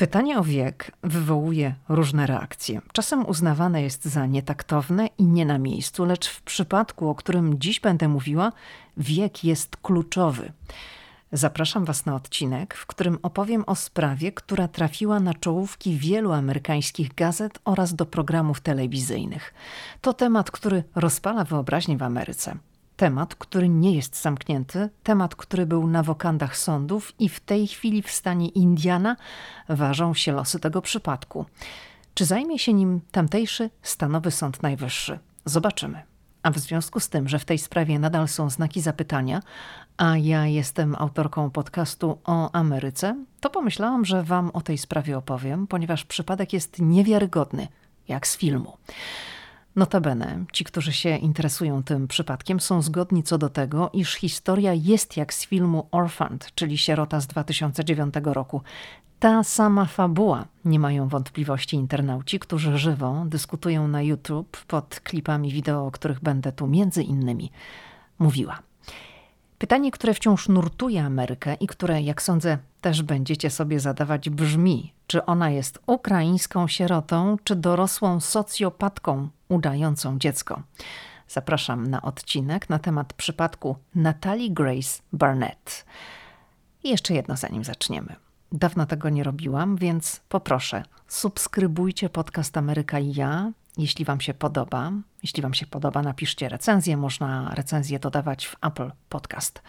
Pytanie o wiek wywołuje różne reakcje. Czasem uznawane jest za nietaktowne i nie na miejscu, lecz w przypadku, o którym dziś będę mówiła, wiek jest kluczowy. Zapraszam Was na odcinek, w którym opowiem o sprawie, która trafiła na czołówki wielu amerykańskich gazet oraz do programów telewizyjnych. To temat, który rozpala wyobraźnię w Ameryce. Temat, który nie jest zamknięty, temat, który był na wokandach sądów i w tej chwili w stanie Indiana ważą się losy tego przypadku. Czy zajmie się nim tamtejszy stanowy Sąd Najwyższy? Zobaczymy. A w związku z tym, że w tej sprawie nadal są znaki zapytania, a ja jestem autorką podcastu o Ameryce, to pomyślałam, że Wam o tej sprawie opowiem, ponieważ przypadek jest niewiarygodny, jak z filmu. Notabene, ci, którzy się interesują tym przypadkiem, są zgodni co do tego, iż historia jest jak z filmu Orphaned, czyli Sierota z 2009 roku. Ta sama fabuła, nie mają wątpliwości internauci, którzy żywo dyskutują na YouTube pod klipami wideo, o których będę tu między innymi mówiła. Pytanie, które wciąż nurtuje Amerykę i które, jak sądzę, też będziecie sobie zadawać, brzmi: czy ona jest ukraińską sierotą, czy dorosłą socjopatką udającą dziecko? Zapraszam na odcinek na temat przypadku Natalie Grace Barnett. I jeszcze jedno, zanim zaczniemy. Dawno tego nie robiłam, więc poproszę, subskrybujcie podcast Ameryka i ja, jeśli Wam się podoba. Jeśli Wam się podoba, napiszcie recenzję. Można recenzję dodawać w Apple Podcast.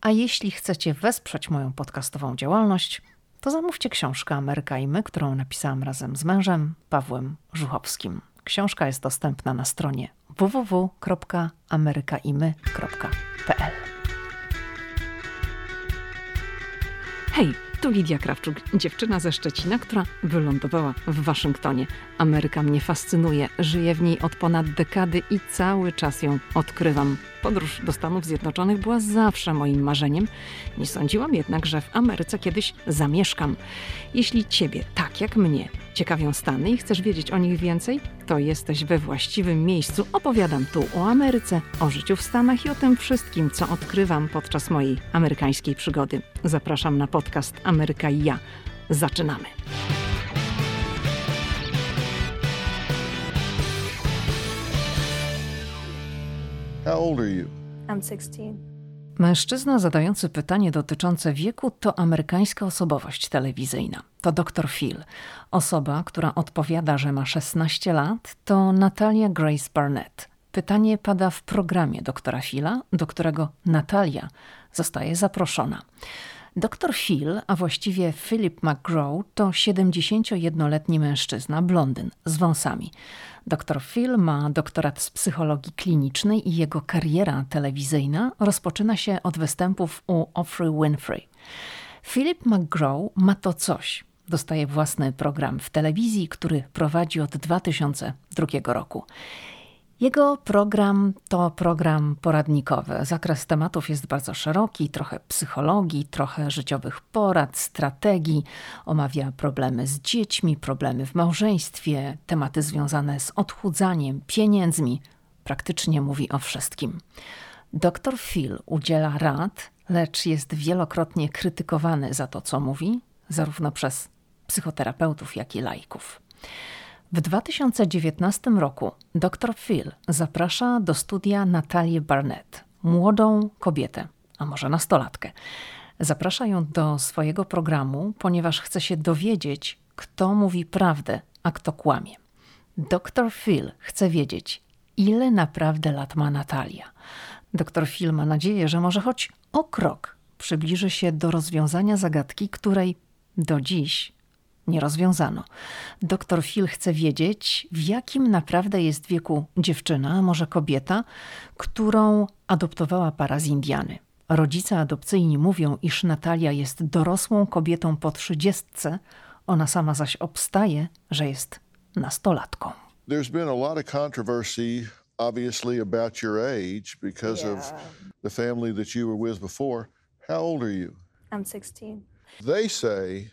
A jeśli chcecie wesprzeć moją podcastową działalność, to zamówcie książkę Ameryka i my, którą napisałam razem z mężem Pawłem Żuchowskim. Książka jest dostępna na stronie www.amerykaimy.pl. Hej! Tu Lidia Krawczuk, dziewczyna ze Szczecina, która wylądowała w Waszyngtonie. Ameryka mnie fascynuje, żyję w niej od ponad dekady i cały czas ją odkrywam. Podróż do Stanów Zjednoczonych była zawsze moim marzeniem. Nie sądziłam jednak, że w Ameryce kiedyś zamieszkam. Jeśli Ciebie, tak jak mnie, ciekawią Stany i chcesz wiedzieć o nich więcej, to jesteś we właściwym miejscu. Opowiadam tu o Ameryce, o życiu w Stanach i o tym wszystkim, co odkrywam podczas mojej amerykańskiej przygody. Zapraszam na podcast Ameryka i ja. Zaczynamy. How old are you? I'm 16. Mężczyzna zadający pytanie dotyczące wieku to amerykańska osobowość telewizyjna. To dr Phil. Osoba, która odpowiada, że ma 16 lat, to Natalia Grace Barnett. Pytanie pada w programie doktora Phila, do którego Natalia zostaje zaproszona. Dr Phil, a właściwie Philip McGraw, to 71-letni mężczyzna, blondyn, z wąsami. Dr Phil ma doktorat z psychologii klinicznej i jego kariera telewizyjna rozpoczyna się od występów u Oprah Winfrey. Philip McGraw ma to coś. Dostaje własny program w telewizji, który prowadzi od 2002 roku. Jego program to program poradnikowy. Zakres tematów jest bardzo szeroki, trochę psychologii, trochę życiowych porad, strategii. Omawia problemy z dziećmi, problemy w małżeństwie, tematy związane z odchudzaniem, pieniędzmi. Praktycznie mówi o wszystkim. Dr Phil udziela rad, lecz jest wielokrotnie krytykowany za to, co mówi, zarówno przez psychoterapeutów, jak i laików. W 2019 roku dr Phil zaprasza do studia Natalię Barnett, młodą kobietę, a może nastolatkę. Zaprasza ją do swojego programu, ponieważ chce się dowiedzieć, kto mówi prawdę, a kto kłamie. Dr Phil chce wiedzieć, ile naprawdę lat ma Natalia. Dr Phil ma nadzieję, że może choć o krok przybliży się do rozwiązania zagadki, której do dziś nie rozwiązano. Doktor Phil chce wiedzieć, w jakim naprawdę jest wieku dziewczyna, a może kobieta, którą adoptowała para z Indiany. Rodzice adopcyjni mówią, iż Natalia jest dorosłą kobietą po trzydziestce, ona sama zaś obstaje, że jest nastolatką. There's been a lot of controversy obviously about your age because yeah. of the family that you were with before. How old are you? I'm 16. They say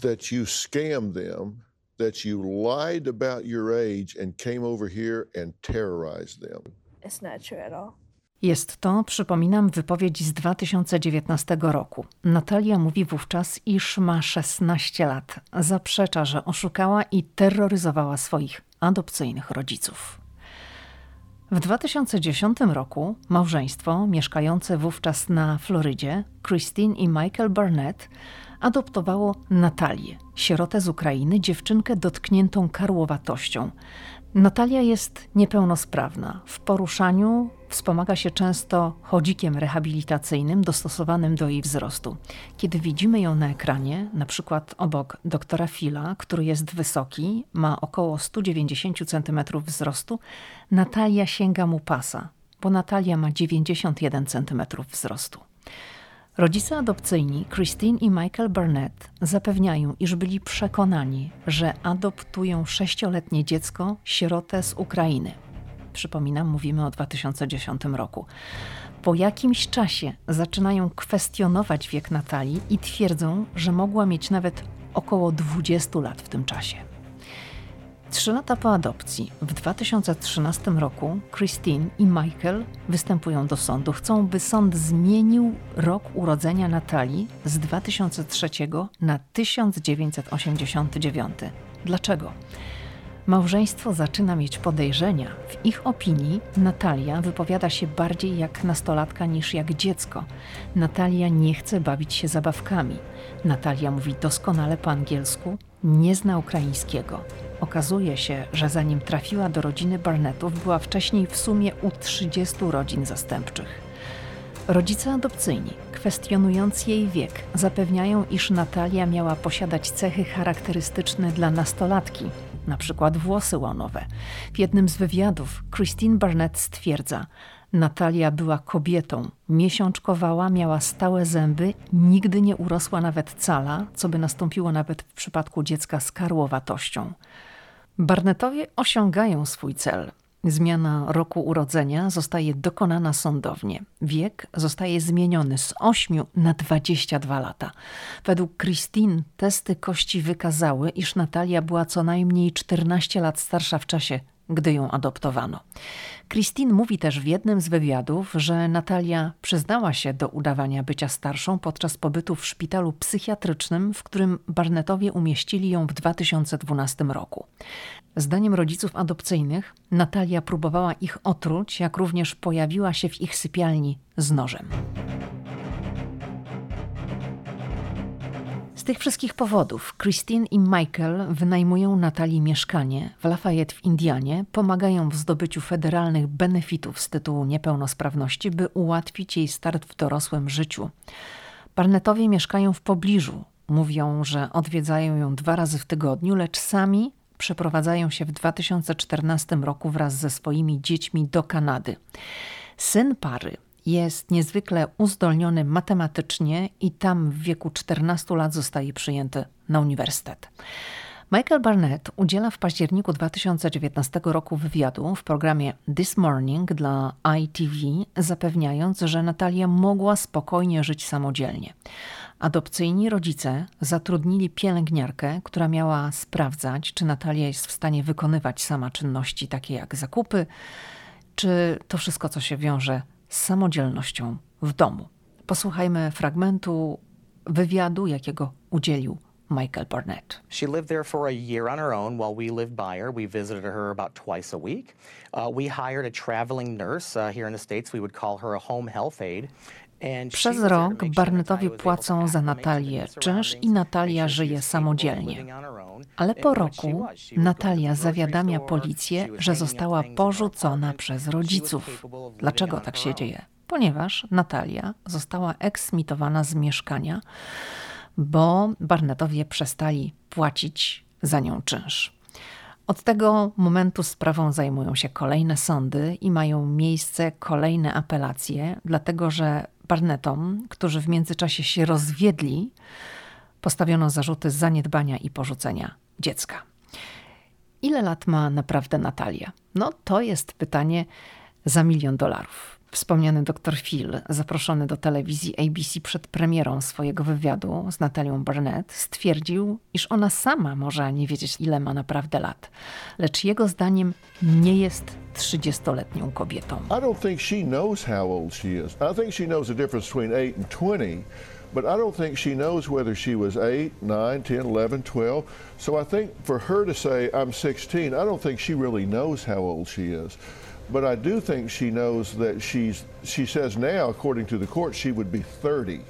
that you scammed them, that you lied about your age and came over here and terrorized them. It's not true at all. Jest to, przypominam, wypowiedź z 2019 roku. Natalia mówi wówczas, iż ma 16 lat. Zaprzecza, że oszukała i terroryzowała swoich adopcyjnych rodziców. W 2010 roku małżeństwo mieszkające wówczas na Florydzie, Christine i Michael Barnett, adoptowało Natalię, sierotę z Ukrainy, dziewczynkę dotkniętą karłowatością. Natalia jest niepełnosprawna. W poruszaniu wspomaga się często chodzikiem rehabilitacyjnym dostosowanym do jej wzrostu. Kiedy widzimy ją na ekranie, na przykład obok doktora Fila, który jest wysoki, ma około 190 cm wzrostu, Natalia sięga mu pasa, bo Natalia ma 91 cm wzrostu. Rodzice adopcyjni, Christine i Michael Burnett, zapewniają, iż byli przekonani, że adoptują sześcioletnie dziecko, sierotę z Ukrainy. Przypominam, mówimy o 2010 roku. Po jakimś czasie zaczynają kwestionować wiek Natalii i twierdzą, że mogła mieć nawet około 20 lat w tym czasie. Trzy lata po adopcji, w 2013 roku, Christine i Michael występują do sądu. Chcą, by sąd zmienił rok urodzenia Natalii z 2003 na 1989. Dlaczego? Małżeństwo zaczyna mieć podejrzenia. W ich opinii Natalia wypowiada się bardziej jak nastolatka niż jak dziecko. Natalia nie chce bawić się zabawkami. Natalia mówi doskonale po angielsku, nie zna ukraińskiego. Okazuje się, że zanim trafiła do rodziny Barnettów, była wcześniej w sumie u 30 rodzin zastępczych. Rodzice adopcyjni, kwestionując jej wiek, zapewniają, iż Natalia miała posiadać cechy charakterystyczne dla nastolatki, na przykład włosy łonowe. W jednym z wywiadów Christine Barnett stwierdza, Natalia była kobietą, miesiączkowała, miała stałe zęby, nigdy nie urosła nawet cala, co by nastąpiło nawet w przypadku dziecka z karłowatością. Barnetowie osiągają swój cel. Zmiana roku urodzenia zostaje dokonana sądownie. Wiek zostaje zmieniony z 8 na 22 lata. Według Christine testy kości wykazały, iż Natalia była co najmniej 14 lat starsza w czasie, gdy ją adoptowano. Christine mówi też w jednym z wywiadów, że Natalia przyznała się do udawania bycia starszą podczas pobytu w szpitalu psychiatrycznym, w którym Barnetowie umieścili ją w 2012 roku. Zdaniem rodziców adopcyjnych, Natalia próbowała ich otruć, jak również pojawiła się w ich sypialni z nożem. Tych wszystkich powodów Christine i Michael wynajmują Natalii mieszkanie w Lafayette w Indianie, pomagają w zdobyciu federalnych benefitów z tytułu niepełnosprawności, by ułatwić jej start w dorosłym życiu. Barnetowie mieszkają w pobliżu. Mówią, że odwiedzają ją dwa razy w tygodniu, lecz sami przeprowadzają się w 2014 roku wraz ze swoimi dziećmi do Kanady. Syn pary jest niezwykle uzdolniony matematycznie i tam w wieku 14 lat zostaje przyjęty na uniwersytet. Michael Barnett udziela w październiku 2019 roku wywiadu w programie This Morning dla ITV, zapewniając, że Natalia mogła spokojnie żyć samodzielnie. Adopcyjni rodzice zatrudnili pielęgniarkę, która miała sprawdzać, czy Natalia jest w stanie wykonywać sama czynności takie jak zakupy, czy to wszystko, co się wiąże samodzielnością w domu. Posłuchajmy fragmentu wywiadu, jakiego udzielił Michael Barnett. She lived there for a year on her own while we lived by her. We visited her about twice a week. Uh, we hired a traveling nurse uh, here in the States. We would call her a home health aide. Przez rok Barnettowi płacą za Natalię czynsz i Natalia żyje samodzielnie. Ale po roku Natalia zawiadamia policję, że została porzucona przez rodziców. Dlaczego tak się dzieje? Ponieważ Natalia została eksmitowana z mieszkania, bo Barnetowie przestali płacić za nią czynsz. Od tego momentu sprawą zajmują się kolejne sądy i mają miejsce kolejne apelacje, dlatego że Barnettom, którzy w międzyczasie się rozwiedli, postawiono zarzuty zaniedbania i porzucenia dziecka. Ile lat ma naprawdę Natalia? No to jest pytanie za milion dolarów. Wspomniany dr Phil, zaproszony do telewizji ABC przed premierą swojego wywiadu z Natalią Burnett, stwierdził, iż ona sama może nie wiedzieć, ile ma naprawdę lat. Lecz jego zdaniem nie jest 30-letnią kobietą. I don't think she knows how old she is. I think she knows the difference between 8 and 20. but I don't think she knows whether she was 8, 9, 10, 11, 12. So I think for her to say, I'm 16, I don't think she really knows how old she is. But I do think she knows that she's, she says now, according to the court, she would be 30.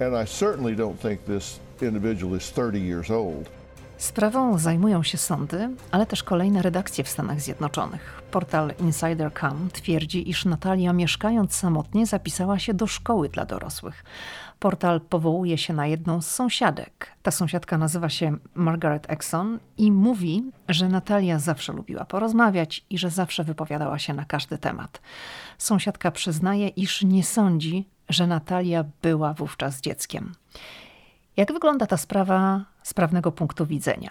And I certainly don't think this individual is 30 years old. Sprawą zajmują się sądy, ale też kolejne redakcje w Stanach Zjednoczonych. Portal Insider.com twierdzi, iż Natalia mieszkając samotnie zapisała się do szkoły dla dorosłych. Portal powołuje się na jedną z sąsiadek. Ta sąsiadka nazywa się Margaret Exxon i mówi, że Natalia zawsze lubiła porozmawiać i że zawsze wypowiadała się na każdy temat. Sąsiadka przyznaje, iż nie sądzi, że Natalia była wówczas dzieckiem. Jak wygląda ta sprawa z prawnego punktu widzenia?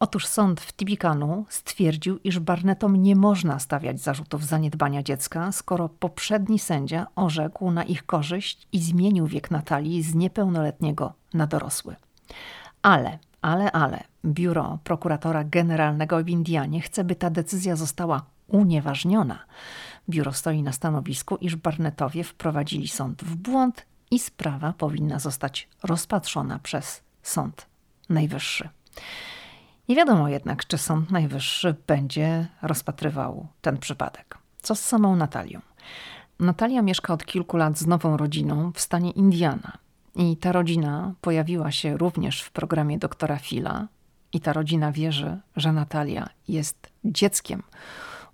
Otóż sąd w Tibikanu stwierdził, iż Barnettom nie można stawiać zarzutów zaniedbania dziecka, skoro poprzedni sędzia orzekł na ich korzyść i zmienił wiek Natalii z niepełnoletniego na dorosły. Ale, ale, ale, biuro prokuratora generalnego w Indianie chce, by ta decyzja została unieważniona. Biuro stoi na stanowisku, iż Barnetowie wprowadzili sąd w błąd i sprawa powinna zostać rozpatrzona przez Sąd Najwyższy. Nie wiadomo jednak, czy Sąd Najwyższy będzie rozpatrywał ten przypadek. Co z samą Natalią? Natalia mieszka od kilku lat z nową rodziną w stanie Indiana. I ta rodzina pojawiła się również w programie doktora Phila. I ta rodzina wierzy, że Natalia jest dzieckiem.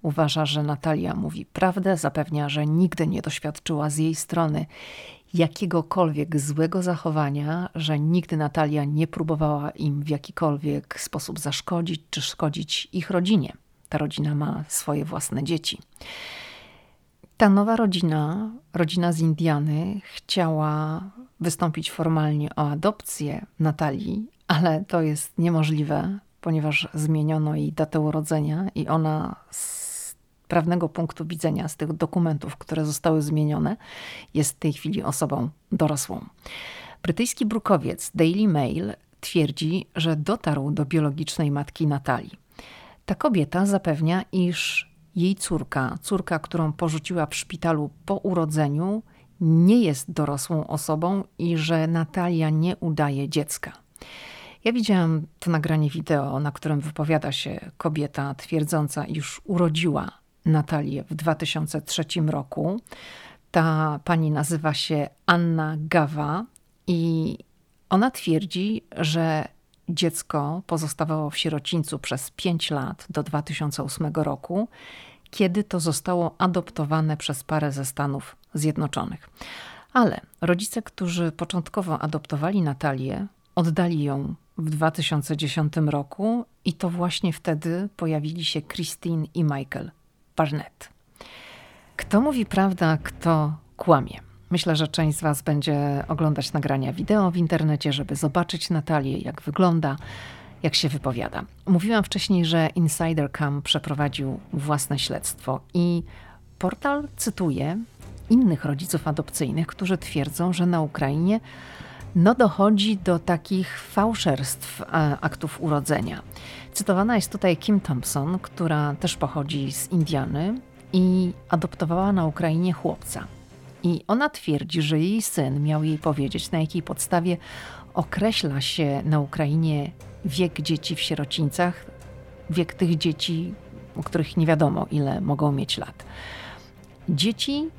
Uważa, że Natalia mówi prawdę, zapewnia, że nigdy nie doświadczyła z jej strony jakiegokolwiek złego zachowania, że nigdy Natalia nie próbowała im w jakikolwiek sposób zaszkodzić czy szkodzić ich rodzinie. Ta rodzina ma swoje własne dzieci. Ta nowa rodzina, rodzina z Indiany, chciała wystąpić formalnie o adopcję Natalii, ale to jest niemożliwe, ponieważ zmieniono jej datę urodzenia i ona prawnego punktu widzenia, z tych dokumentów, które zostały zmienione, jest w tej chwili osobą dorosłą. Brytyjski brukowiec Daily Mail twierdzi, że dotarł do biologicznej matki Natalii. Ta kobieta zapewnia, iż jej córka, córka, którą porzuciła w szpitalu po urodzeniu, nie jest dorosłą osobą i że Natalia nie udaje dziecka. Ja widziałam to nagranie wideo, na którym wypowiada się kobieta twierdząca, iż urodziła Natalię w 2003 roku. Ta pani nazywa się Anna Gawa i ona twierdzi, że dziecko pozostawało w sierocińcu przez 5 lat do 2008 roku, kiedy to zostało adoptowane przez parę ze Stanów Zjednoczonych. Ale rodzice, którzy początkowo adoptowali Natalię, oddali ją w 2010 roku i to właśnie wtedy pojawili się Christine i Michael Barnett. Kto mówi prawda, kto kłamie? Myślę, że część z Was będzie oglądać nagrania wideo w internecie, żeby zobaczyć Natalię, jak wygląda, jak się wypowiada. Mówiłam wcześniej, że Insider.com przeprowadził własne śledztwo i portal cytuje innych rodziców adopcyjnych, którzy twierdzą, że na Ukrainie no dochodzi do takich fałszerstw e, aktów urodzenia. Cytowana jest tutaj Kim Thompson, która też pochodzi z Indiany i adoptowała na Ukrainie chłopca. I ona twierdzi, że jej syn miał jej powiedzieć, na jakiej podstawie określa się na Ukrainie wiek dzieci w sierocińcach, wiek tych dzieci, u których nie wiadomo ile mogą mieć lat. Dzieci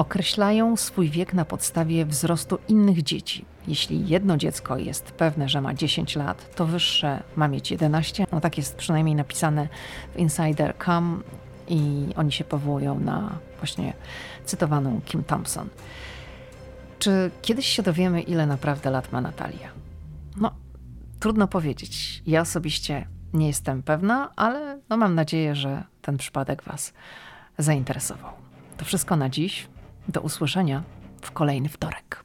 określają swój wiek na podstawie wzrostu innych dzieci. Jeśli jedno dziecko jest pewne, że ma 10 lat, to wyższe ma mieć 11. No tak jest przynajmniej napisane w Insider.com i oni się powołują na właśnie cytowaną Kim Thompson. Czy kiedyś się dowiemy, ile naprawdę lat ma Natalia? No, trudno powiedzieć. Ja osobiście nie jestem pewna, ale no mam nadzieję, że ten przypadek Was zainteresował. To wszystko na dziś. Do usłyszenia w kolejny wtorek.